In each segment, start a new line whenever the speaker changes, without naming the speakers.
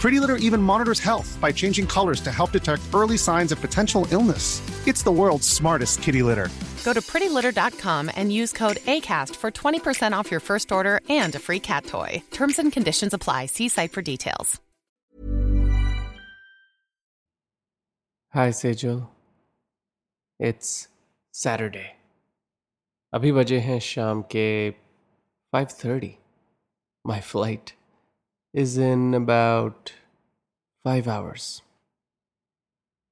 Pretty Litter even monitors health by changing colors to help detect early signs of potential illness. It's the world's smartest kitty litter.
Go to prettylitter.com and use code ACAST for 20% off your first order and a free cat toy. Terms and conditions apply. See site for details.
Hi, Sejal. It's Saturday. अभी बजे हैं शाम के 5:30. My flight is in about five hours.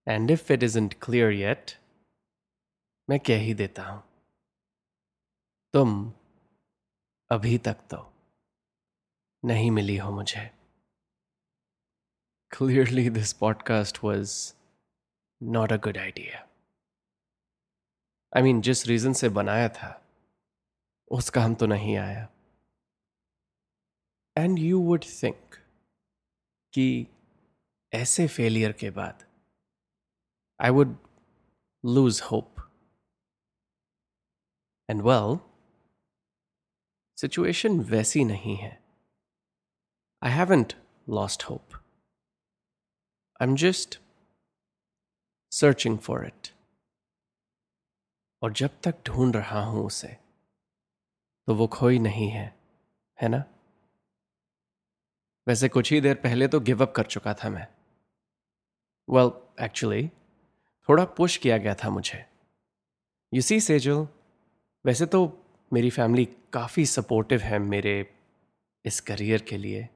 And if it isn't clear yet, मैं कह ही देता हूं तुम अभी तक तो नहीं मिली हो मुझे Clearly, this podcast was not a good idea. I mean, जिस रीजन से बनाया था उस काम तो नहीं आया एंड यू वुड थिंक कि ऐसे फेलियर के बाद I would lose hope and well situation वैसी नहीं है। I haven't lost hope I'm just searching for it और जब तक ढूंढ रहा हूँ उसे तो वो खोई नहीं है है ना? वैसे कुछ ही देर पहले तो गिव अप कर चुका था मैं। वेल एक्चुअली थोड़ा पुश किया गया था मुझे। यू सी सेजल वैसे तो मेरी फैमिली काफ़ी सपोर्टिव है मेरे इस करियर के लिए।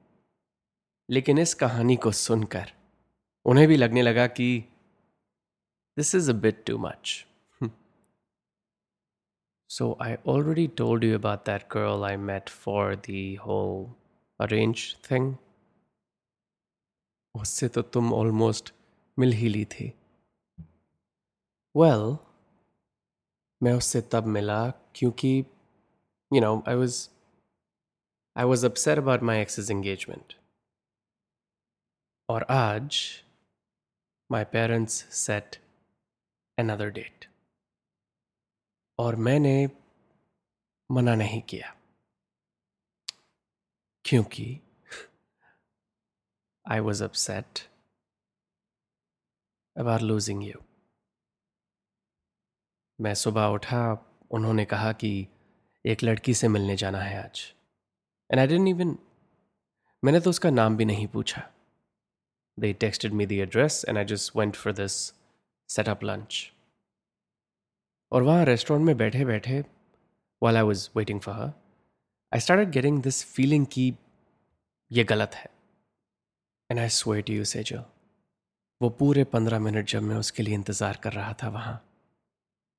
लेकिन इस कहानी को सुनकर उन्हें भी लगने लगा कि this is a bit too much so I already told you about that girl I met for the whole arrange thing उससे तो तुम ऑलमोस्ट मिल ही ली थी। वेल well, मैं उससे तब मिला क्योंकि you know I was I was upset about my ex's engagement और आज my parents set another date और मैंने मना नहीं किया। क्योंकि I was upset about losing you. मैं सुबह उठा, उन्होंने कहा कि एक लड़की से मिलने जाना है आज। एंड आई डेंट इवन मैंने तो उसका नाम भी नहीं पूछा। They texted me the address and I just went for this setup lunch और वहाँ रेस्टोरेंट में बैठे बैठे while I was waiting for her I start getting this feeling कि ये गलत है। एंड आई स्वे टू यू सेजल वो पूरे पंद्रह मिनट जब मैं उसके लिए इंतज़ार कर रहा था वहाँ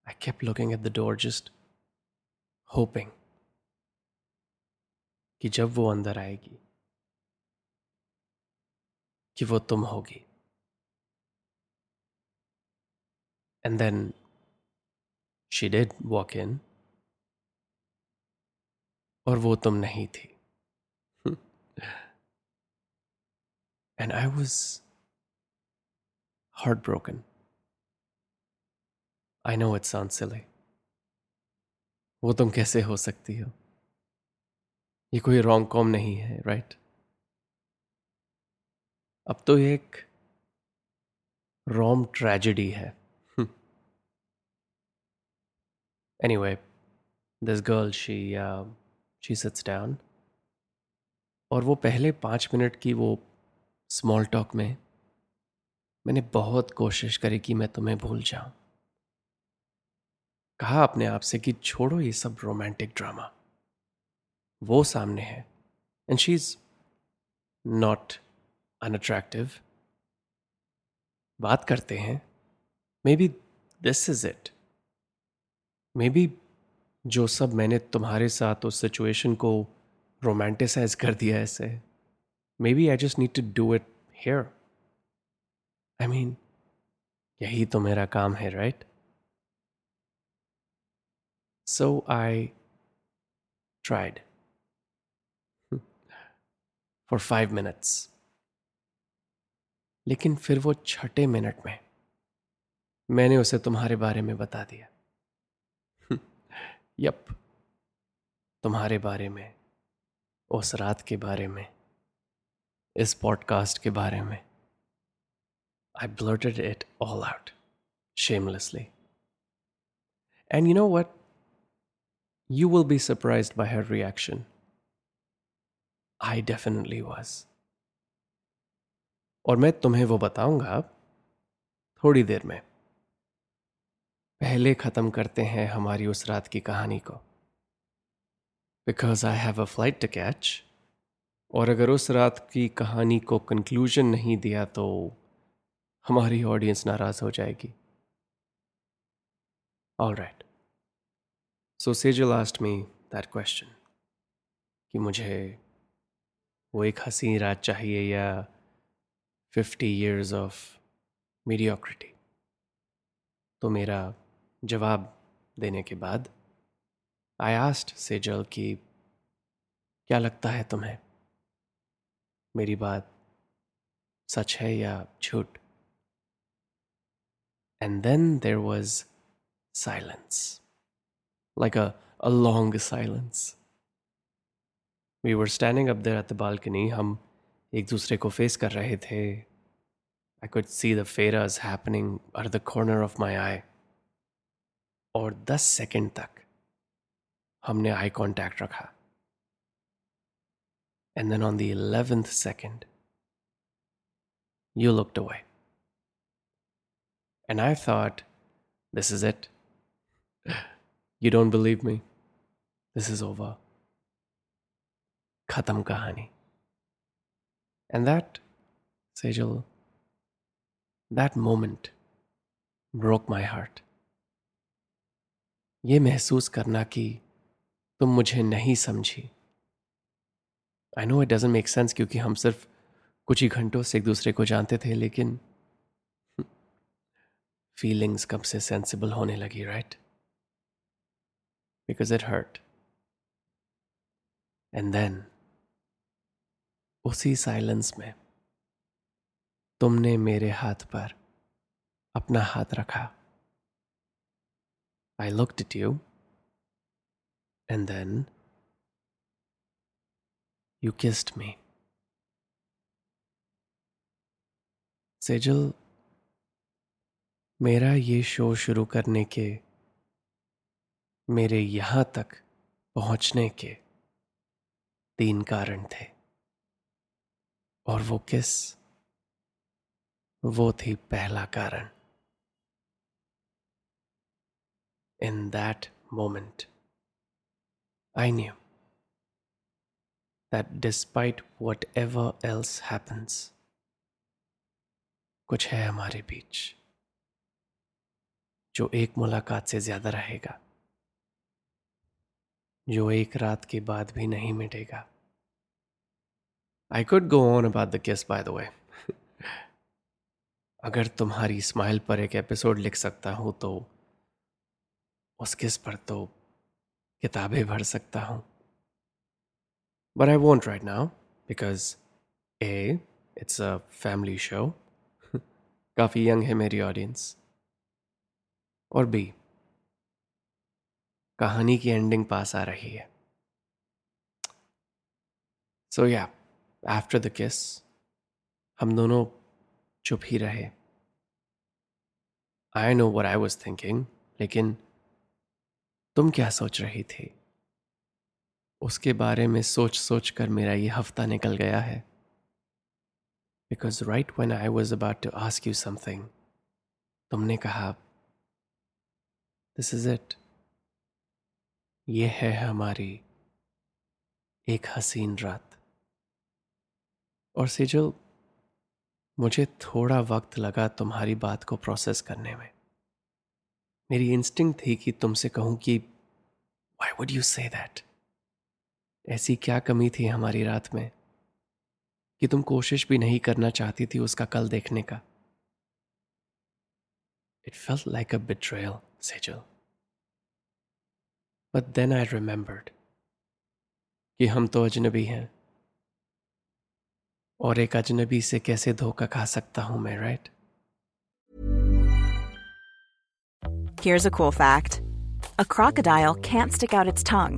I kept looking at the door just hoping कि जब वो अंदर आएगी, कि वो तुम होगी। And then she did walk in और वो तुम नहीं थी। And I was heartbroken. I know it sound silly वो तुम कैसे हो सकती हो? ये कोई रॉन्ग कॉम नहीं है राइट अब तो ये एक रोम ट्रेजेडी है। Anyway this girl she she sits down और वो पहले पाँच मिनट की वो स्मॉल टॉक में मैंने बहुत कोशिश करी कि मैं तुम्हें भूल जाऊँ। कहा अपने आप से कि छोड़ो ये सब रोमांटिक ड्रामा वो सामने है। And she is not unattractive बात करते हैं। Maybe this is it maybe जो सब मैंने तुम्हारे साथ उस सिचुएशन को रोमांटिसाइज कर दिया ऐसे। Maybe I just need to do it here I mean यही तो मेरा काम है right so I tried for five minutes लेकिन फिर वो छठे मिनट में मैंने उसे तुम्हारे बारे में बता दिया। यप, तुम्हारे बारे में, उस रात के बारे में। इस पॉडकास्ट के बारे में। I blurted it all out shamelessly and you know what you will be surprised by her reaction I definitely was और मैं तुम्हें वो बताऊँगा थोड़ी देर में। पहले ख़त्म करते हैं हमारी उस रात की कहानी को। Because I have a flight to catch और अगर उस रात की कहानी को कंक्लूजन नहीं दिया तो हमारी ऑडियंस नाराज़ हो जाएगी। All right so Sejal last में दैट क्वेश्चन कि मुझे वो एक हसी रात चाहिए या फिफ्टी ईयर्स ऑफ़ मीडियोक्रिटी तो मेरा जवाब देने के बाद आई आस्ट सेजल कि क्या लगता है तुम्हें? मेरी बात सच है या झूठ? And then there was silence like a long silence. We were standing up there at the balcony. हम एक दूसरे को फेस कर रहे थे. I could see the phrase happening are the corner of my eye और दस सेकेंड तक हमने आई कांटेक्ट रखा। and then on the eleventh second you looked away and I thought this is it you don't believe me this is over खत्म कहानी and that Sejal that moment broke my heart ये महसूस करना कि तुम मुझे नहीं समझी I know it doesn't make sense क्योंकि हम सिर्फ़ कुछ ही घंटों से एक दूसरे को जानते थे, लेकिन फीलिंग्स कब से सेंसिबल होने लगी right because it hurt and then उसी साइलेंस में, तुमने मेरे हाथ पर अपना हाथ रखा। I looked it you and then you kissed me. Sejal, मेरा ये शो शुरू करने के, मेरे यहाँ तक पहुँचने के तीन कारण थे। और वो किस? वो थी पहला कारण। In that moment I knew that despite whatever else happens, कुछ है हमारे बीच जो एक मुलाकात से ज़्यादा रहेगा जो एक रात के बाद भी नहीं मिटेगा। I could go on about the kiss by the way अगर तुम्हारी स्माइल पर एक एपिसोड लिख सकता हूँ तो उस किस पर तो किताबें भर सकता हूँ। But I won't right now because uh it's a family show काफ़ी यंग है मेरी ऑडियंस और बी कहानी की एंडिंग पास आ रही है सो या आफ्टर द किस हम दोनों चुप ही रहे I know where I was thinking लेकिन तुम क्या सोच रही थी उसके बारे में सोच सोच कर मेरा ये हफ़्ता निकल गया है। Because right when I was about to ask you something तुमने कहा दिस इज़ इट ये है हमारी एक हसीन रात। और सेजल, मुझे थोड़ा वक्त लगा तुम्हारी बात को प्रोसेस करने में। मेरी इंस्टिंग थी कि तुमसे कहूँ कि why would you say that ऐसी क्या कमी थी हमारी रात में? कि तुम कोशिश भी नहीं करना चाहती थी उसका कल देखने का। It felt like a betrayal Sejal but then I remembered कि हम तो अजनबी हैं। और एक अजनबी से कैसे धोखा खा सकता हूँ मैं right
Here's a cool fact. A crocodile can't stick out its tongue.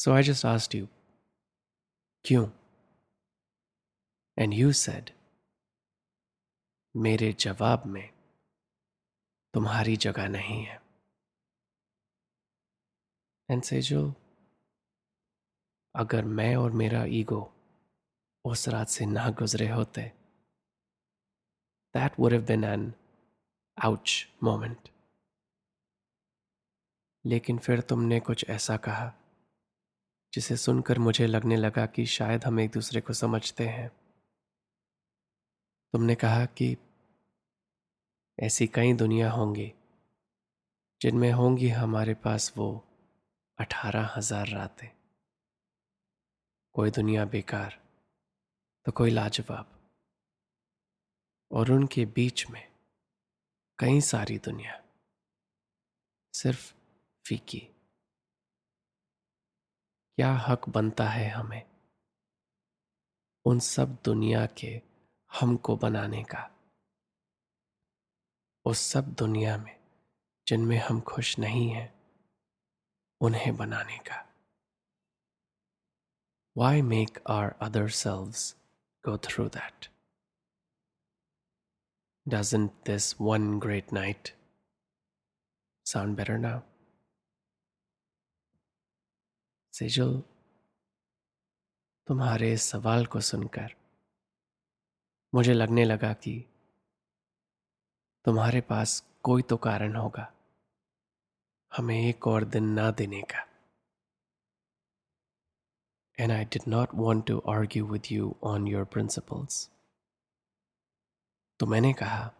So I just asked you, क्यों? And you said, मेरे जवाब में तुम्हारी जगह नहीं है एंड सेजो अगर मैं और मेरा ईगो उस रात से ना गुजरे होते that would have been an ouch moment लेकिन फिर तुमने कुछ ऐसा कहा जिसे सुनकर मुझे लगने लगा कि शायद हम एक दूसरे को समझते हैं। तुमने कहा कि ऐसी कई दुनिया होंगी, जिनमें होंगी हमारे पास वो अठारह हज़ार रातें। कोई दुनिया बेकार तो कोई लाजवाब। और उनके बीच में कई सारी दुनिया, सिर्फ़ फीकी। क्या हक बनता है हमें? उन सब दुनिया के हमको बनाने का। उस सब दुनिया में जिनमें हम खुश नहीं हैं, उन्हें बनाने का। Why make our other selves go through that doesn't this one great night sound better now Sejal तुम्हारे इस सवाल को सुनकर मुझे लगने लगा कि तुम्हारे पास कोई तो कारण होगा हमें एक और दिन ना देने का। And I did not want to argue with you on your principles तो मैंने कहा,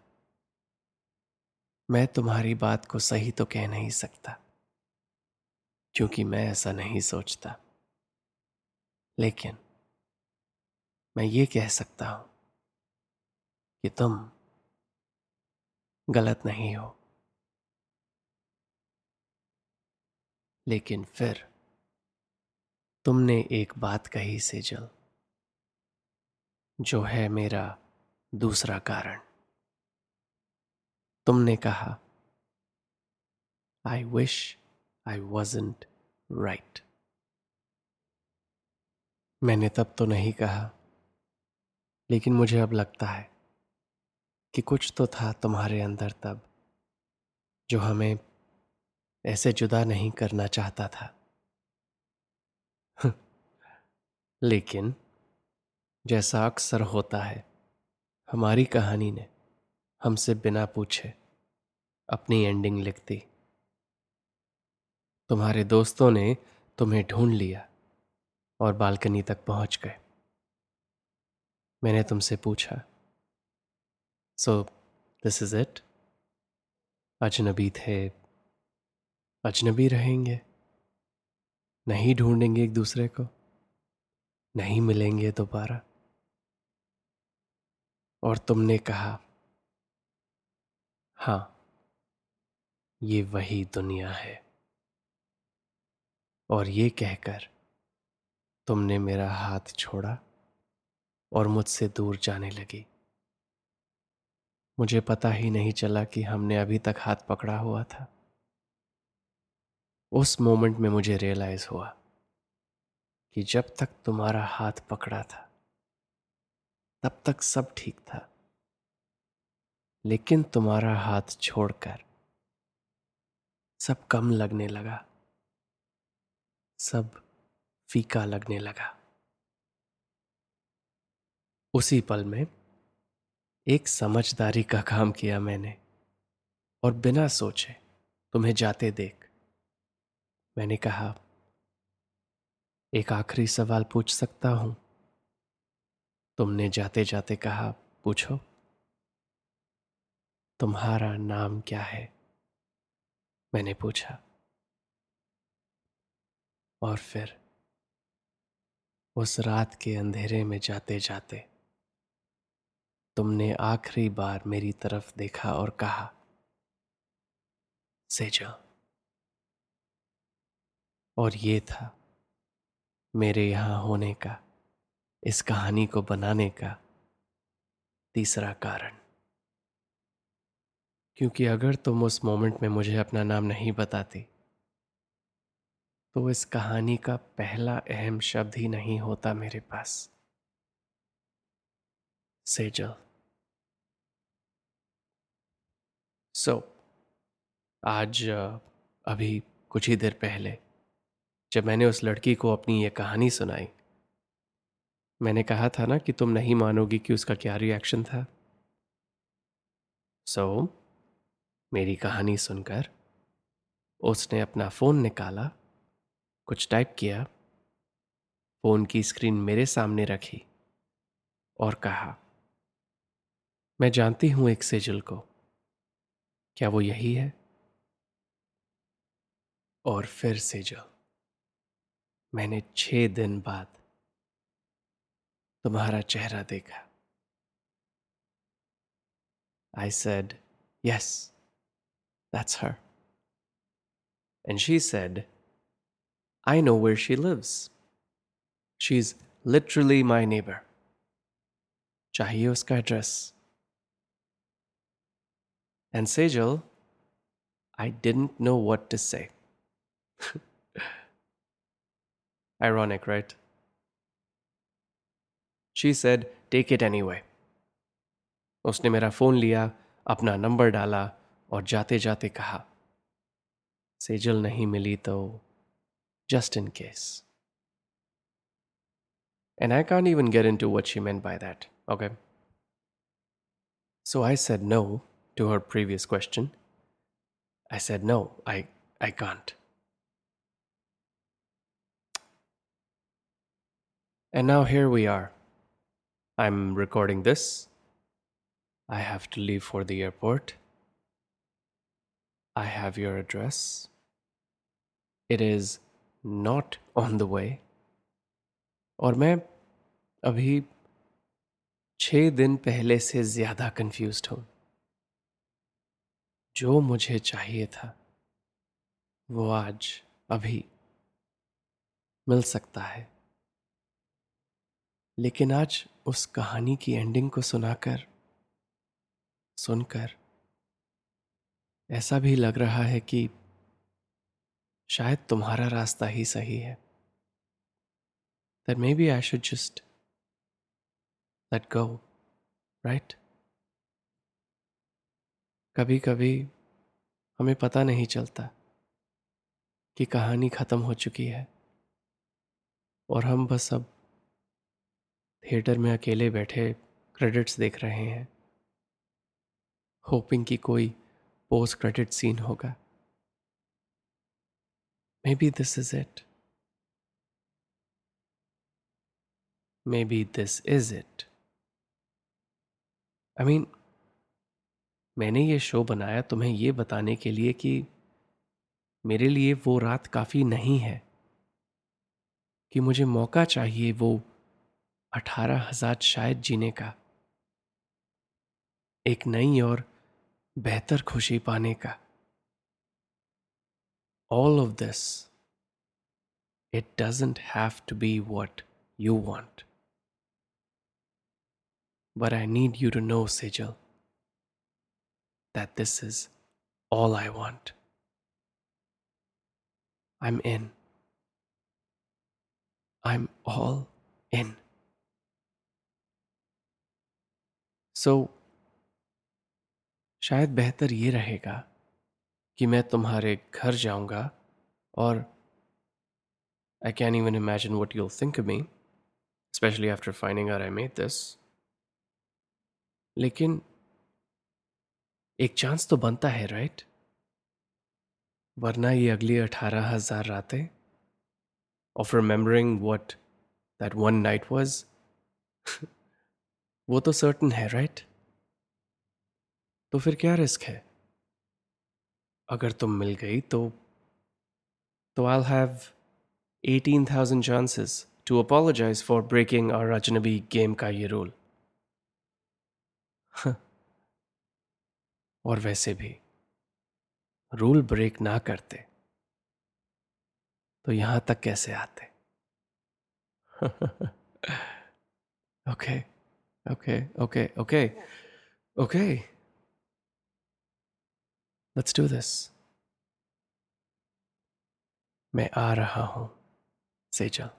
मैं तुम्हारी बात को सही तो कह नहीं सकता। क्योंकि मैं ऐसा नहीं सोचता। लेकिन मैं ये कह सकता हूँ कि तुम गलत नहीं हो। लेकिन फिर तुमने एक बात कही सेजल, जो है मेरा दूसरा कारण। तुमने कहा I wish I wasn't right मैंने तब तो नहीं कहा, लेकिन मुझे अब लगता है कि कुछ तो था तुम्हारे अंदर तब, जो हमें ऐसे जुदा नहीं करना चाहता था। लेकिन जैसा अक्सर होता है, हमारी कहानी ने हमसे बिना पूछे अपनी एंडिंग लिख दी। तुम्हारे दोस्तों ने तुम्हें ढूंढ लिया और बालकनी तक पहुँच गए। मैंने तुमसे पूछा सो दिस इज़ इट अजनबी थे, अजनबी रहेंगे? नहीं ढूंढेंगे एक दूसरे को? नहीं मिलेंगे दोबारा? और तुमने कहा हाँ ये वही दुनिया है। और ये कहकर, तुमने मेरा हाथ छोड़ा और मुझसे दूर जाने लगी। मुझे पता ही नहीं चला कि हमने अभी तक हाथ पकड़ा हुआ था। उस मोमेंट में मुझे रियलाइज़ हुआ कि जब तक तुम्हारा हाथ पकड़ा था, तब तक सब ठीक था। लेकिन तुम्हारा हाथ छोड़कर सब कम लगने लगा। सब फीका लगने लगा। उसी पल में एक समझदारी का काम किया मैंने और बिना सोचे तुम्हें जाते देख, मैंने कहा, एक आखिरी सवाल पूछ सकता हूँ। तुमने जाते जाते कहा, पूछो, तुम्हारा नाम क्या है? मैंने पूछा और फिर उस रात के अंधेरे में जाते जाते तुमने आखिरी बार मेरी तरफ़ देखा और कहा, से जा। और ये था मेरे यहाँ होने का, इस कहानी को बनाने का तीसरा कारण। क्योंकि अगर तुम उस मोमेंट में मुझे अपना नाम नहीं बताती तो इस कहानी का पहला अहम शब्द ही नहीं होता मेरे पास। सेजल। सो so, आज अभी कुछ ही देर पहले जब मैंने उस लड़की को अपनी ये कहानी सुनाई मैंने कहा था ना कि तुम नहीं मानोगी कि उसका क्या रिएक्शन था। सो so, मेरी कहानी सुनकर उसने अपना फ़ोन निकाला। कुछ टाइप किया। फ़ोन की स्क्रीन मेरे सामने रखी और कहा, मैं जानती हूँ एक सेजल को। क्या वो यही है? और फिर सेजल, मैंने छह दिन बाद तुम्हारा चेहरा देखा। I said yes that's her and she said I know where she lives. She's literally my neighbor. चाहिए उसका address And Sejal, I didn't know what to say. Ironic, right? She said, Take it anyway. उसने मेरा phone लिया अपना number डाला और जाते जाते कहा सेजल नहीं मिली तो just in case. And I can't even get into what she meant by that, okay? So I said no to her previous question. I said no, I, I can't. And now here we are. I'm recording this. I have to leave for the airport. I have your address. It is not on the way और मैं अभी छः दिन पहले से ज़्यादा confuse हूँ। जो मुझे चाहिए था, वो आज अभी मिल सकता है। लेकिन आज उस कहानी की एंडिंग को सुनाकर, सुनकर ऐसा भी लग रहा है कि शायद तुम्हारा रास्ता ही सही है। That maybe I should just let go, right? कभी कभी हमें पता नहीं चलता कि कहानी खत्म हो चुकी है और हम बस अब थिएटर में अकेले बैठे क्रेडिट्स देख रहे हैं। होपिंग कि कोई पोस्ट क्रेडिट सीन होगा। This is it maybe this is it I mean मैंने ये शो बनाया तुम्हें ये बताने के लिए कि मेरे लिए वो रात काफ़ी नहीं है। कि मुझे मौका चाहिए वो अठारह हज़ार शायद जीने का। एक नई और बेहतर खुशी पाने का। All of this it doesn't have to be what you want but I need you to know Sejal that this is all I want. I'm in. I'm all in. So so, शायद बेहतर ये रहेगा कि मैं तुम्हारे घर जाऊँगा और I can even imagine what you'll think me especially after finding are I made this लेकिन एक चांस तो बनता है राइट वरना ये अगली अठारह हज़ार रातें of remembering what that one night was वो तो सर्टन है राइट तो फिर क्या रिस्क है? अगर तुम मिल गई तो तो I have eighteen thousand chances to apologise for breaking और अजनबी गेम का ये रूल और वैसे भी रूल ब्रेक ना करते तो यहाँ तक कैसे आते? Okay okay okay okay okay. Let's do this. मैं आ रहा हूं सेजल